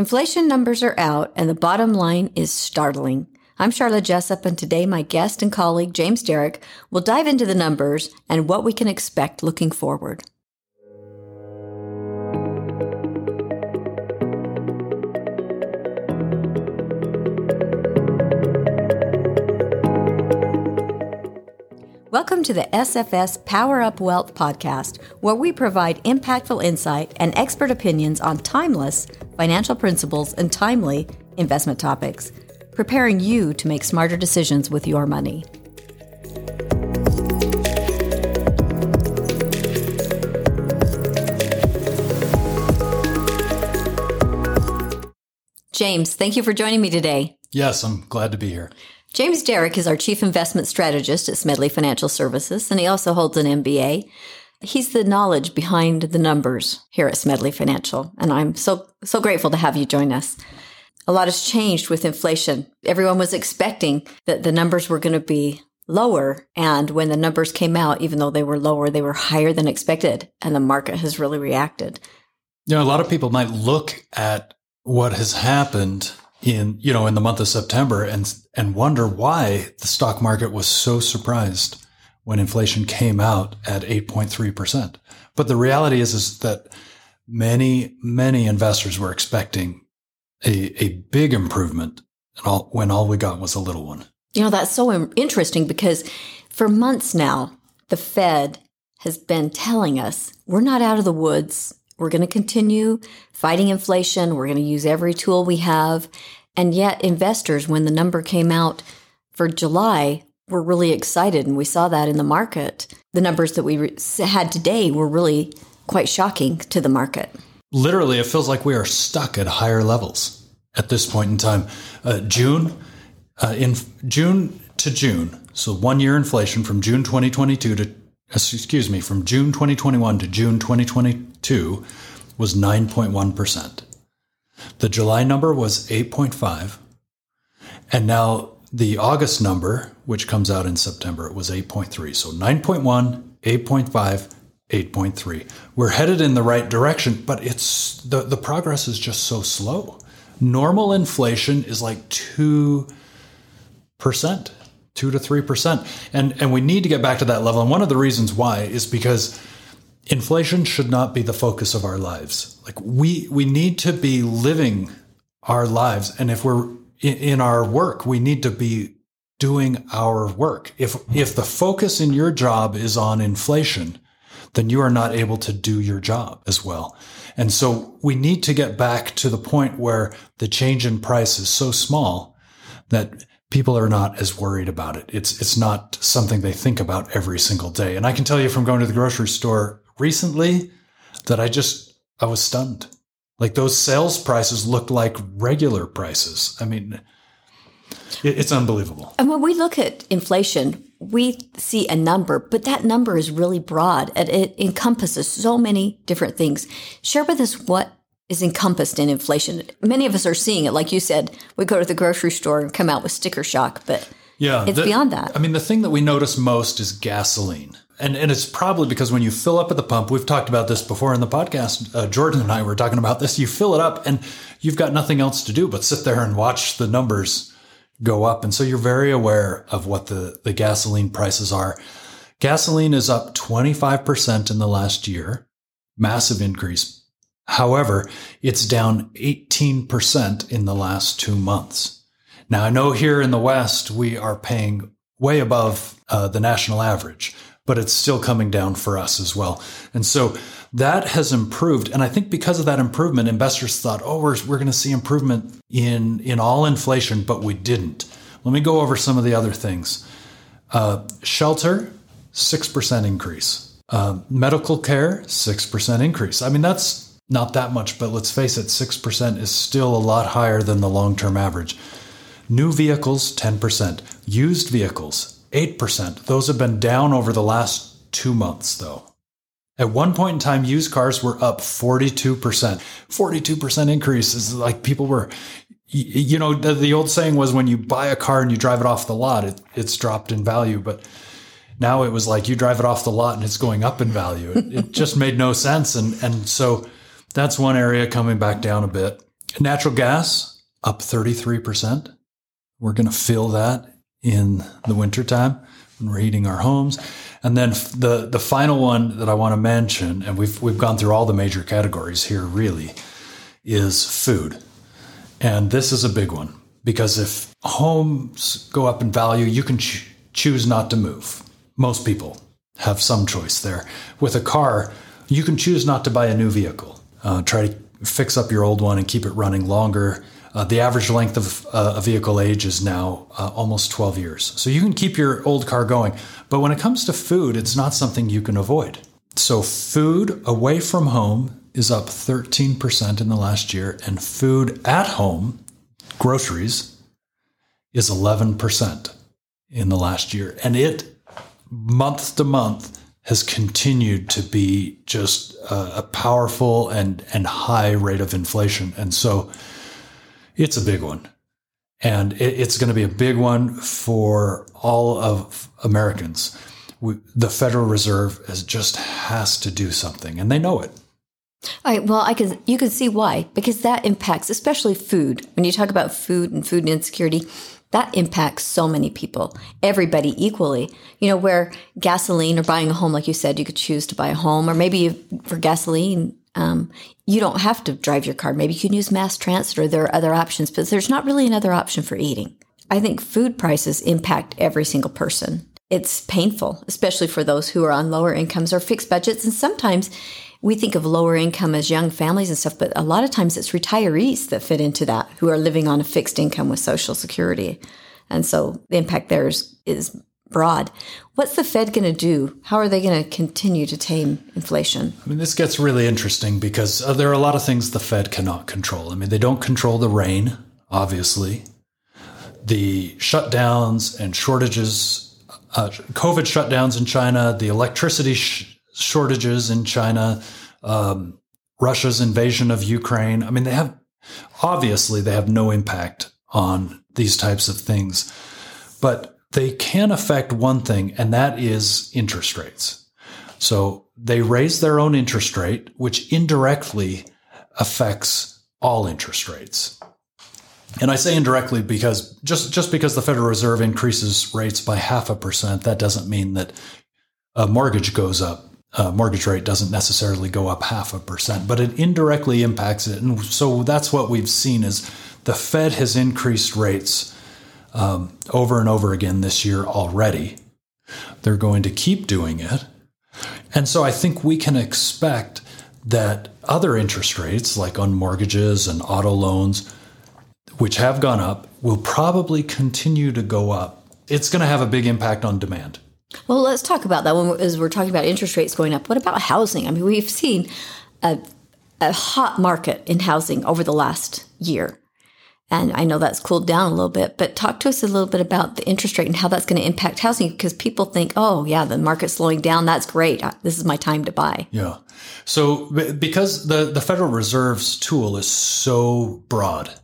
Inflation numbers are out, and the bottom line is startling. I'm Sharla Jessop, and today my guest and colleague, James Derrick, will dive into the numbers and what we can expect looking forward. Welcome to the SFS Power Up Wealth podcast, where we provide impactful insight and expert opinions on timeless financial principles and timely investment topics, preparing you to make smarter decisions with your money. James, thank you for joining me today. Yes, I'm glad to be here. James Derrick is our chief investment strategist at Smedley Financial Services, and he also holds an MBA. He's the knowledge behind the numbers here at Smedley Financial, and I'm so so grateful to have you join us. A lot has changed with inflation. Everyone was expecting that the numbers were going to be lower, and when the numbers came out, even though they were lower, they were higher than expected, and the market has really reacted. You know, a lot of people might look at what has happened in you know in the month of September and and wonder why the stock market was so surprised when inflation came out at 8.3%. But the reality is is that many many investors were expecting a a big improvement and all when all we got was a little one. You know that's so interesting because for months now the Fed has been telling us we're not out of the woods we're going to continue fighting inflation. We're going to use every tool we have. And yet, investors, when the number came out for July, were really excited. And we saw that in the market. The numbers that we had today were really quite shocking to the market. Literally, it feels like we are stuck at higher levels at this point in time. Uh, June, uh, in June to June, so one year inflation from June 2022 to excuse me, from June 2021 to June 2022 was 9.1%. The July number was 8.5. And now the August number, which comes out in September, it was 8.3. So 9.1, 8.5, 8.3. We're headed in the right direction, but it's the, the progress is just so slow. Normal inflation is like 2% two to three percent, and and we need to get back to that level. And one of the reasons why is because inflation should not be the focus of our lives. Like we we need to be living our lives, and if we're in, in our work, we need to be doing our work. If if the focus in your job is on inflation, then you are not able to do your job as well. And so we need to get back to the point where the change in price is so small that people are not as worried about it. It's it's not something they think about every single day. And I can tell you from going to the grocery store recently that I just I was stunned. Like those sales prices looked like regular prices. I mean, it, it's unbelievable. And when we look at inflation, we see a number, but that number is really broad and it encompasses so many different things. Share with us what is encompassed in inflation. Many of us are seeing it. Like you said, we go to the grocery store and come out with sticker shock, but yeah, it's the, beyond that. I mean, the thing that we notice most is gasoline. And, and it's probably because when you fill up at the pump, we've talked about this before in the podcast. Uh, Jordan and I were talking about this. You fill it up and you've got nothing else to do but sit there and watch the numbers go up. And so you're very aware of what the, the gasoline prices are. Gasoline is up 25% in the last year, massive increase However, it's down 18% in the last two months. Now, I know here in the West, we are paying way above uh, the national average, but it's still coming down for us as well. And so that has improved. And I think because of that improvement, investors thought, oh, we're, we're going to see improvement in, in all inflation, but we didn't. Let me go over some of the other things. Uh, shelter, 6% increase. Uh, medical care, 6% increase. I mean, that's not that much, but let's face it, 6% is still a lot higher than the long term average. New vehicles, 10%. Used vehicles, 8%. Those have been down over the last two months, though. At one point in time, used cars were up 42%. 42% increase is like people were, you know, the, the, old saying was when you buy a car and you drive it off the lot, it, it's dropped in value. But now it was like you drive it off the lot and it's going up in value. It, it just made no sense. And, and so, that's one area coming back down a bit. Natural gas up 33%. We're going to feel that in the wintertime when we're heating our homes. And then the, the final one that I want to mention, and we've, we've gone through all the major categories here really, is food. And this is a big one because if homes go up in value, you can ch- choose not to move. Most people have some choice there. With a car, you can choose not to buy a new vehicle. Uh, try to fix up your old one and keep it running longer. Uh, the average length of uh, a vehicle age is now uh, almost 12 years. So you can keep your old car going. But when it comes to food, it's not something you can avoid. So food away from home is up 13% in the last year, and food at home, groceries, is 11% in the last year. And it, month to month, has continued to be just a, a powerful and, and high rate of inflation. And so it's a big one. And it, it's going to be a big one for all of Americans. We, the Federal Reserve is just has to do something, and they know it. All right. Well, I can you can see why because that impacts especially food. When you talk about food and food insecurity, that impacts so many people, everybody equally. You know, where gasoline or buying a home, like you said, you could choose to buy a home, or maybe for gasoline, um, you don't have to drive your car. Maybe you can use mass transit, or there are other options, but there's not really another option for eating. I think food prices impact every single person. It's painful, especially for those who are on lower incomes or fixed budgets, and sometimes we think of lower income as young families and stuff, but a lot of times it's retirees that fit into that who are living on a fixed income with Social Security. And so the impact there is, is broad. What's the Fed going to do? How are they going to continue to tame inflation? I mean, this gets really interesting because uh, there are a lot of things the Fed cannot control. I mean, they don't control the rain, obviously. The shutdowns and shortages, uh, COVID shutdowns in China, the electricity sh- shortages in China, um, Russia's invasion of Ukraine. I mean, they have obviously they have no impact on these types of things, but they can affect one thing, and that is interest rates. So they raise their own interest rate, which indirectly affects all interest rates. And I say indirectly because just, just because the Federal Reserve increases rates by half a percent, that doesn't mean that a mortgage goes up uh, mortgage rate doesn't necessarily go up half a percent, but it indirectly impacts it. And so that's what we've seen is the Fed has increased rates um, over and over again this year already. They're going to keep doing it. And so I think we can expect that other interest rates, like on mortgages and auto loans, which have gone up, will probably continue to go up. It's going to have a big impact on demand. Well, let's talk about that when we're, as we're talking about interest rates going up. What about housing? I mean, we've seen a, a hot market in housing over the last year. And I know that's cooled down a little bit, but talk to us a little bit about the interest rate and how that's going to impact housing because people think, oh, yeah, the market's slowing down. That's great. This is my time to buy. Yeah. So because the, the Federal Reserve's tool is so broad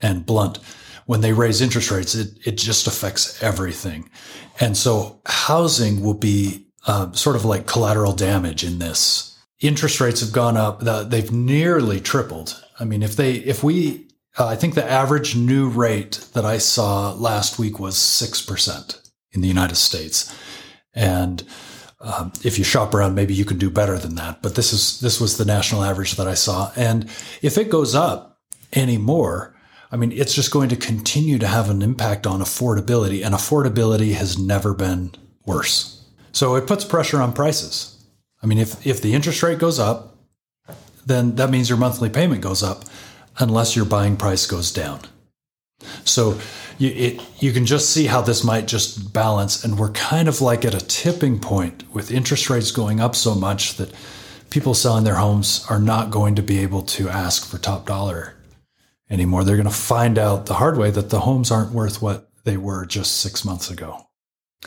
and blunt, when they raise interest rates, it, it just affects everything. And so housing will be uh, sort of like collateral damage in this. Interest rates have gone up. They've nearly tripled. I mean, if they, if we, uh, I think the average new rate that I saw last week was 6% in the United States. And um, if you shop around, maybe you can do better than that. But this is, this was the national average that I saw. And if it goes up anymore, I mean, it's just going to continue to have an impact on affordability, and affordability has never been worse. So it puts pressure on prices. I mean, if, if the interest rate goes up, then that means your monthly payment goes up unless your buying price goes down. So you, it, you can just see how this might just balance. And we're kind of like at a tipping point with interest rates going up so much that people selling their homes are not going to be able to ask for top dollar anymore. They're going to find out the hard way that the homes aren't worth what they were just six months ago.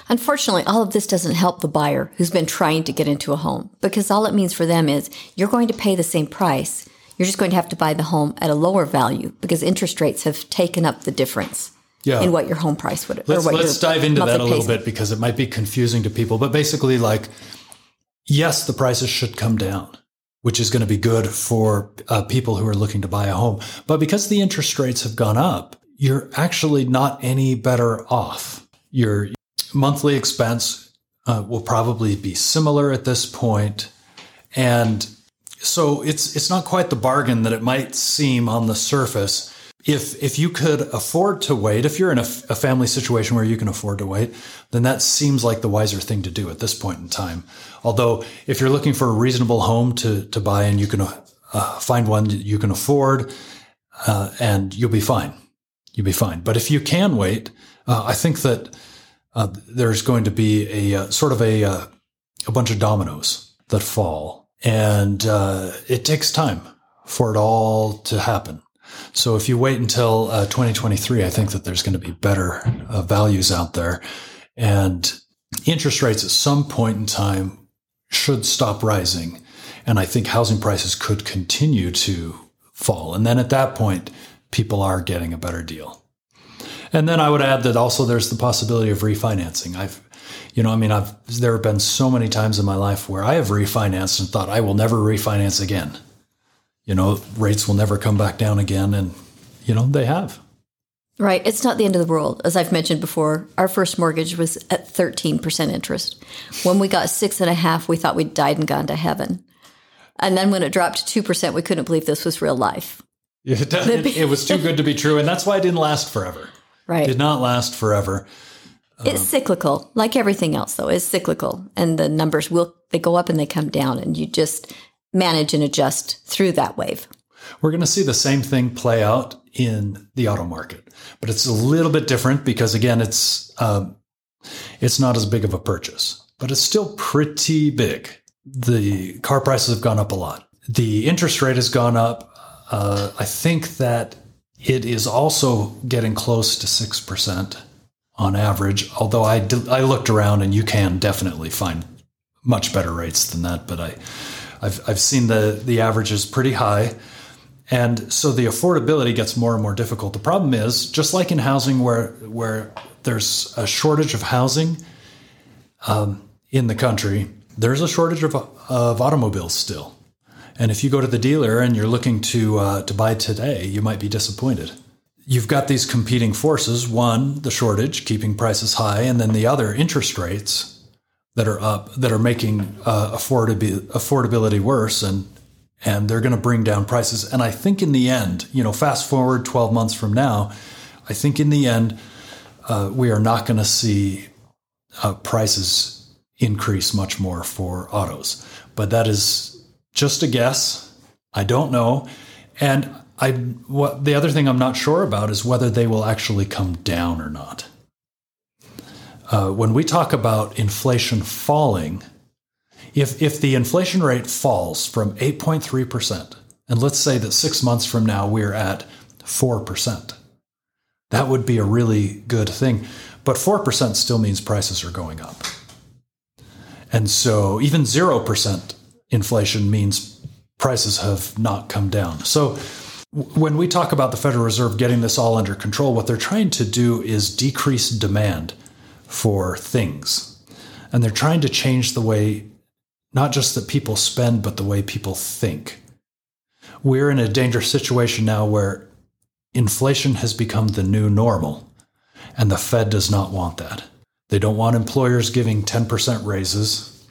Unfortunately, all of this doesn't help the buyer who's been trying to get into a home because all it means for them is you're going to pay the same price. You're just going to have to buy the home at a lower value because interest rates have taken up the difference yeah. in what your home price would. Let's, let's dive into that a little bit because it might be confusing to people. But basically, like, yes, the prices should come down which is going to be good for uh, people who are looking to buy a home. But because the interest rates have gone up, you're actually not any better off. Your monthly expense uh, will probably be similar at this point, and so it's it's not quite the bargain that it might seem on the surface. If if you could afford to wait, if you're in a, a family situation where you can afford to wait, then that seems like the wiser thing to do at this point in time. Although, if you're looking for a reasonable home to to buy and you can uh, find one you can afford, uh, and you'll be fine. You'll be fine. But if you can wait, uh, I think that uh, there's going to be a uh, sort of a uh, a bunch of dominoes that fall, and it takes time for it all to happen. So if you wait until uh, 2023, I think that there's going to be better uh, values out there, and interest rates at some point in time should stop rising. And I think housing prices could continue to fall. And then at that point, people are getting a better deal. And then I would add that also there's the possibility of refinancing. I've, you know, I mean, I've, there have been so many times in my life where I have refinanced and thought I will never refinance again. You know, rates will never come back down again. And, you know, they have. Right. It's not the end of the world. As I've mentioned before, our first mortgage was at 13% interest. When we got six and a half, we thought we'd died and gone to heaven. And then when it dropped to 2%, we couldn't believe this was real life. It, it, it was too good to be true. And that's why it didn't last forever. Right. It did not last forever. It's um, cyclical, like everything else, though. It's cyclical, and the numbers will they go up and they come down, and you just manage and adjust through that wave. We're going to see the same thing play out in the auto market, but it's a little bit different because again, it's um, it's not as big of a purchase, but it's still pretty big. The car prices have gone up a lot. The interest rate has gone up. Uh, I think that it is also getting close to six percent on average. Although I I looked around and you can definitely find much better rates than that, but I I've I've seen the the average is pretty high. And so the affordability gets more and more difficult. The problem is, just like in housing, where where there's a shortage of housing um, in the country, there's a shortage of, of automobiles still. And if you go to the dealer and you're looking to uh, to buy today, you might be disappointed. You've got these competing forces: one, the shortage, keeping prices high, and then the other, interest rates that are up, that are making uh, affordability, affordability worse. And and they're going to bring down prices. And I think in the end, you know, fast forward 12 months from now, I think in the end, uh, we are not going to see uh, prices increase much more for autos. But that is just a guess. I don't know. And I, what the other thing I'm not sure about is whether they will actually come down or not. Uh, when we talk about inflation falling, if, if the inflation rate falls from 8.3%, and let's say that six months from now we're at 4%, that would be a really good thing. But 4% still means prices are going up. And so even 0% inflation means prices have not come down. So when we talk about the Federal Reserve getting this all under control, what they're trying to do is decrease demand for things. And they're trying to change the way not just that people spend, but the way people think. We're in a dangerous situation now where inflation has become the new normal, and the Fed does not want that. They don't want employers giving 10% raises.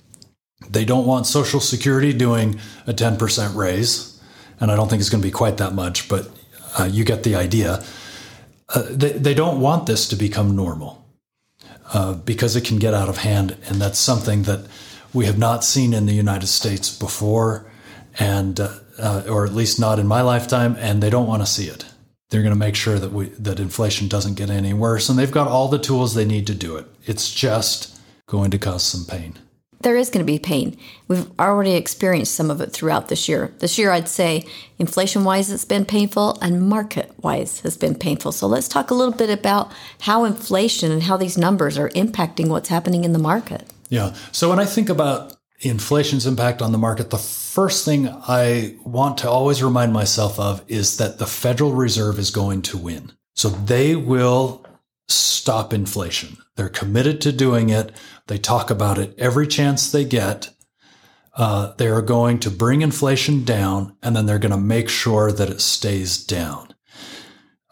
They don't want Social Security doing a 10% raise. And I don't think it's going to be quite that much, but uh, you get the idea. Uh, they, they don't want this to become normal uh, because it can get out of hand. And that's something that we have not seen in the United States before, and uh, uh, or at least not in my lifetime, and they don't want to see it. They're going to make sure that we that inflation doesn't get any worse, and they've got all the tools they need to do it. It's just going to cause some pain. There is going to be pain. We've already experienced some of it throughout this year. This year, I'd say inflation wise, it's been painful, and market wise, has been painful. So let's talk a little bit about how inflation and how these numbers are impacting what's happening in the market. Yeah. So when I think about inflation's impact on the market, the first thing I want to always remind myself of is that the Federal Reserve is going to win. So they will stop inflation. They're committed to doing it. They talk about it every chance they get. Uh, they are going to bring inflation down and then they're going to make sure that it stays down.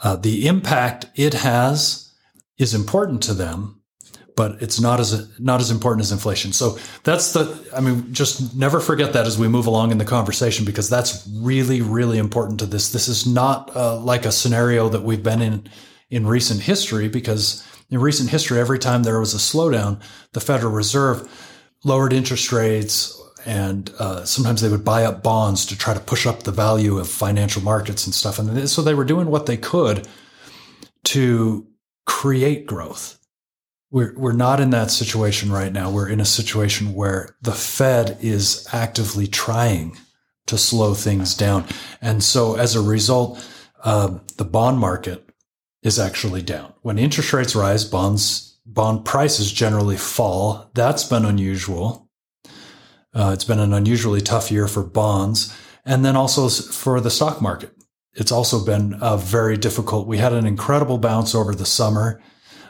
Uh, the impact it has is important to them, but it's not as not as important as inflation. So that's the. I mean, just never forget that as we move along in the conversation because that's really really important to this. This is not uh, like a scenario that we've been in in recent history because in recent history, every time there was a slowdown, the Federal Reserve lowered interest rates and uh, sometimes they would buy up bonds to try to push up the value of financial markets and stuff. And so they were doing what they could to create growth. We're, we're not in that situation right now. We're in a situation where the Fed is actively trying to slow things down. And so as a result, uh, the bond market is actually down. When interest rates rise, bonds, bond prices generally fall. That's been unusual uh, it's been an unusually tough year for bonds and then also for the stock market. It's also been uh, very difficult. We had an incredible bounce over the summer.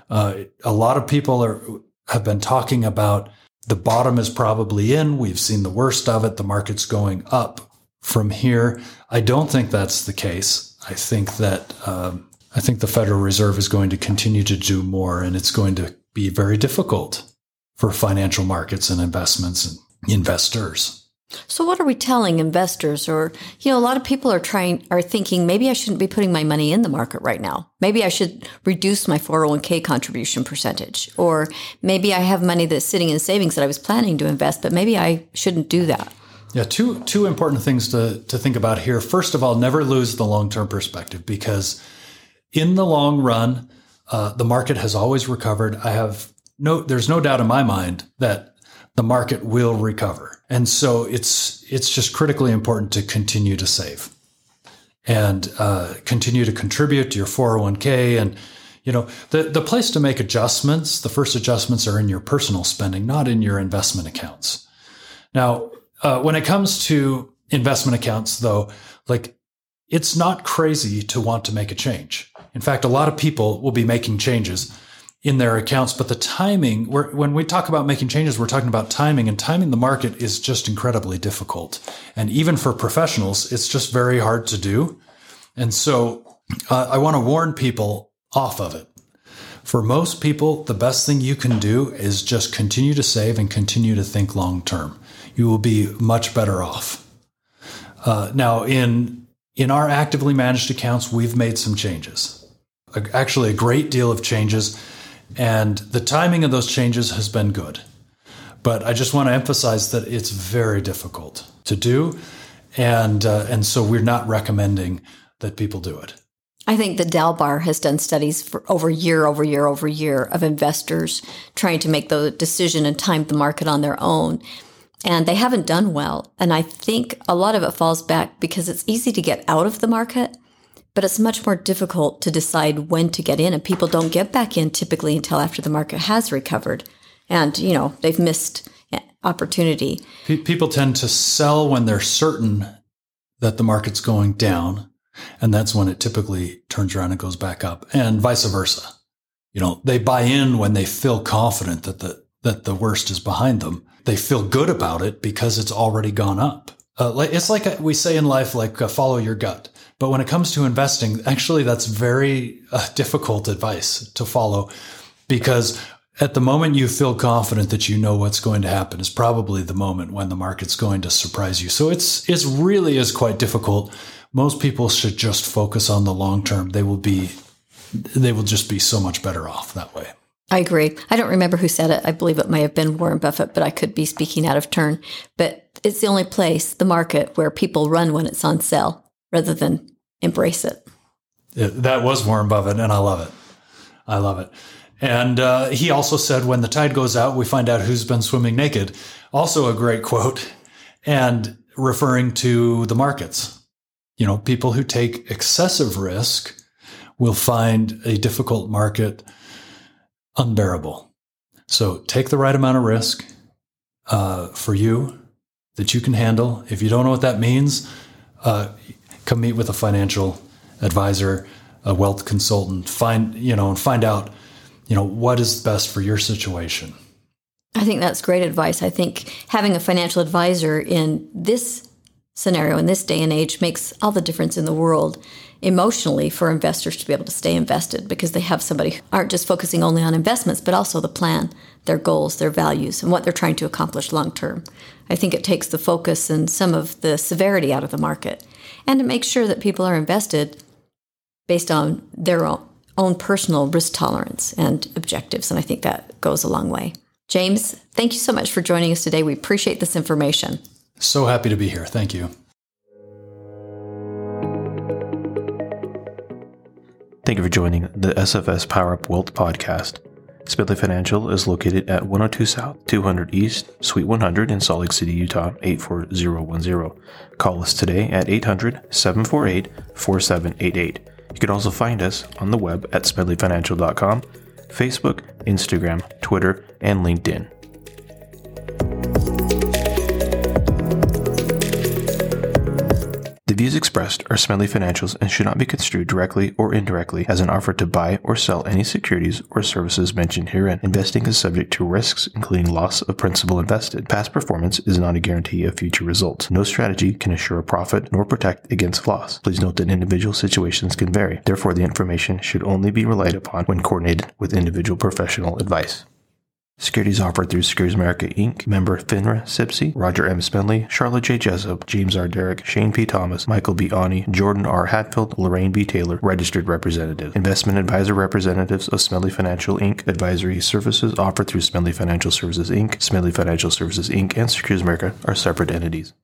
Uh, a lot of people are, have been talking about the bottom is probably in. We've seen the worst of it. The market's going up from here. I don't think that's the case. I think that um, I think the Federal Reserve is going to continue to do more, and it's going to be very difficult for financial markets and investments and investors. So what are we telling investors or you know a lot of people are trying are thinking maybe I shouldn't be putting my money in the market right now. Maybe I should reduce my 401k contribution percentage or maybe I have money that's sitting in savings that I was planning to invest but maybe I shouldn't do that. Yeah, two two important things to to think about here. First of all, never lose the long-term perspective because in the long run uh, the market has always recovered. I have no there's no doubt in my mind that the market will recover. And so it's it's just critically important to continue to save and uh, continue to contribute to your 401k and you know the the place to make adjustments the first adjustments are in your personal spending not in your investment accounts now uh, when it comes to investment accounts though like it's not crazy to want to make a change in fact a lot of people will be making changes in their accounts. But the timing, when we talk about making changes, we're talking about timing, and timing the market is just incredibly difficult. And even for professionals, it's just very hard to do. And so uh, I want to warn people off of it. For most people, the best thing you can do is just continue to save and continue to think long term. You will be much better off. Uh, now, in in our actively managed accounts, we've made some changes. Actually, a great deal of changes and the timing of those changes has been good. But I just want to emphasize that it's very difficult to do. And, uh, and so we're not recommending that people do it. I think the Dalbar has done studies for over year, over year, over year of investors trying to make the decision and time the market on their own. And they haven't done well. And I think a lot of it falls back because it's easy to get out of the market but it's much more difficult to decide when to get in. And people don't get back in typically until after the market has recovered. And you know they've missed opportunity. People tend to sell when they're certain that the market's going down. And that's when it typically turns around and goes back up and vice versa. You know they buy in when they feel confident that the that the worst is behind them they feel good about it because it's already gone up uh, it's like we say in life like uh, follow your gut but when it comes to investing, actually, that's very uh, difficult advice to follow because at the moment you feel confident that you know what's going to happen is probably the moment when the market's going to surprise you. So it's it's really is quite difficult. Most people should just focus on the long term. They will be they will just be so much better off that way. I agree. I don't remember who said it. I believe it may have been Warren Buffett, but I could be speaking out of turn. But it's the only place, the market, where people run when it's on sale rather than embrace it. That was Warren Buffett, and I love it. I love it. And uh, he also said, when the tide goes out, we find out who's been swimming naked. Also, a great quote, and referring to the markets. You know, people who take excessive risk will find a difficult market unbearable. So take the right amount of risk uh, for you that you can handle. If you don't know what that means, uh, come meet with a financial advisor, a wealth consultant, find, you know, and find out, you know, what is best for your situation. I think that's great advice. I think having a financial advisor in this scenario, in this day and age, makes all the difference in the world emotionally for investors to be able to stay invested because they have somebody who aren't just focusing only on investments, but also the plan, their goals, their values, and what they're trying to accomplish long term. I think it takes the focus and some of the severity out of the market and to make sure that people are invested based on their own, personal risk tolerance and objectives. And I think that goes a long way. James, thank you so much for joining us today. We appreciate this information. So happy to be here. Thank you. Thank you for joining the SFS Power Up Wealth podcast. Smedley Financial is located at 102 South, 200 East, Suite 100 in Salt Lake City, Utah 84010. Call us today at 800 748 4788. You can also find us on the web at smedleyfinancial.com, Facebook, Instagram, Twitter, and LinkedIn. Views expressed are Smedley Financials and should not be construed directly or indirectly as an offer to buy or sell any securities or services mentioned herein. Investing is subject to risks, including loss of principal invested. Past performance is not a guarantee of future results. No strategy can assure a profit nor protect against loss. Please note that individual situations can vary. Therefore, the information should only be relied upon when coordinated with individual professional advice. Securities offered through Securities America Inc., member FINRA SIPC, Roger M. Smedley, Sharla J. Jessop, James R. Derrick, Shane P. Thomas, Michael B. Ani, Jordan R. Hatfield, Lorraine B. Taylor, registered representative. Investment advisor representatives of Smedley Financial Inc. Advisory services offered through Smedley Financial Services Inc., Smedley Financial Services Inc., and Securities America are separate entities.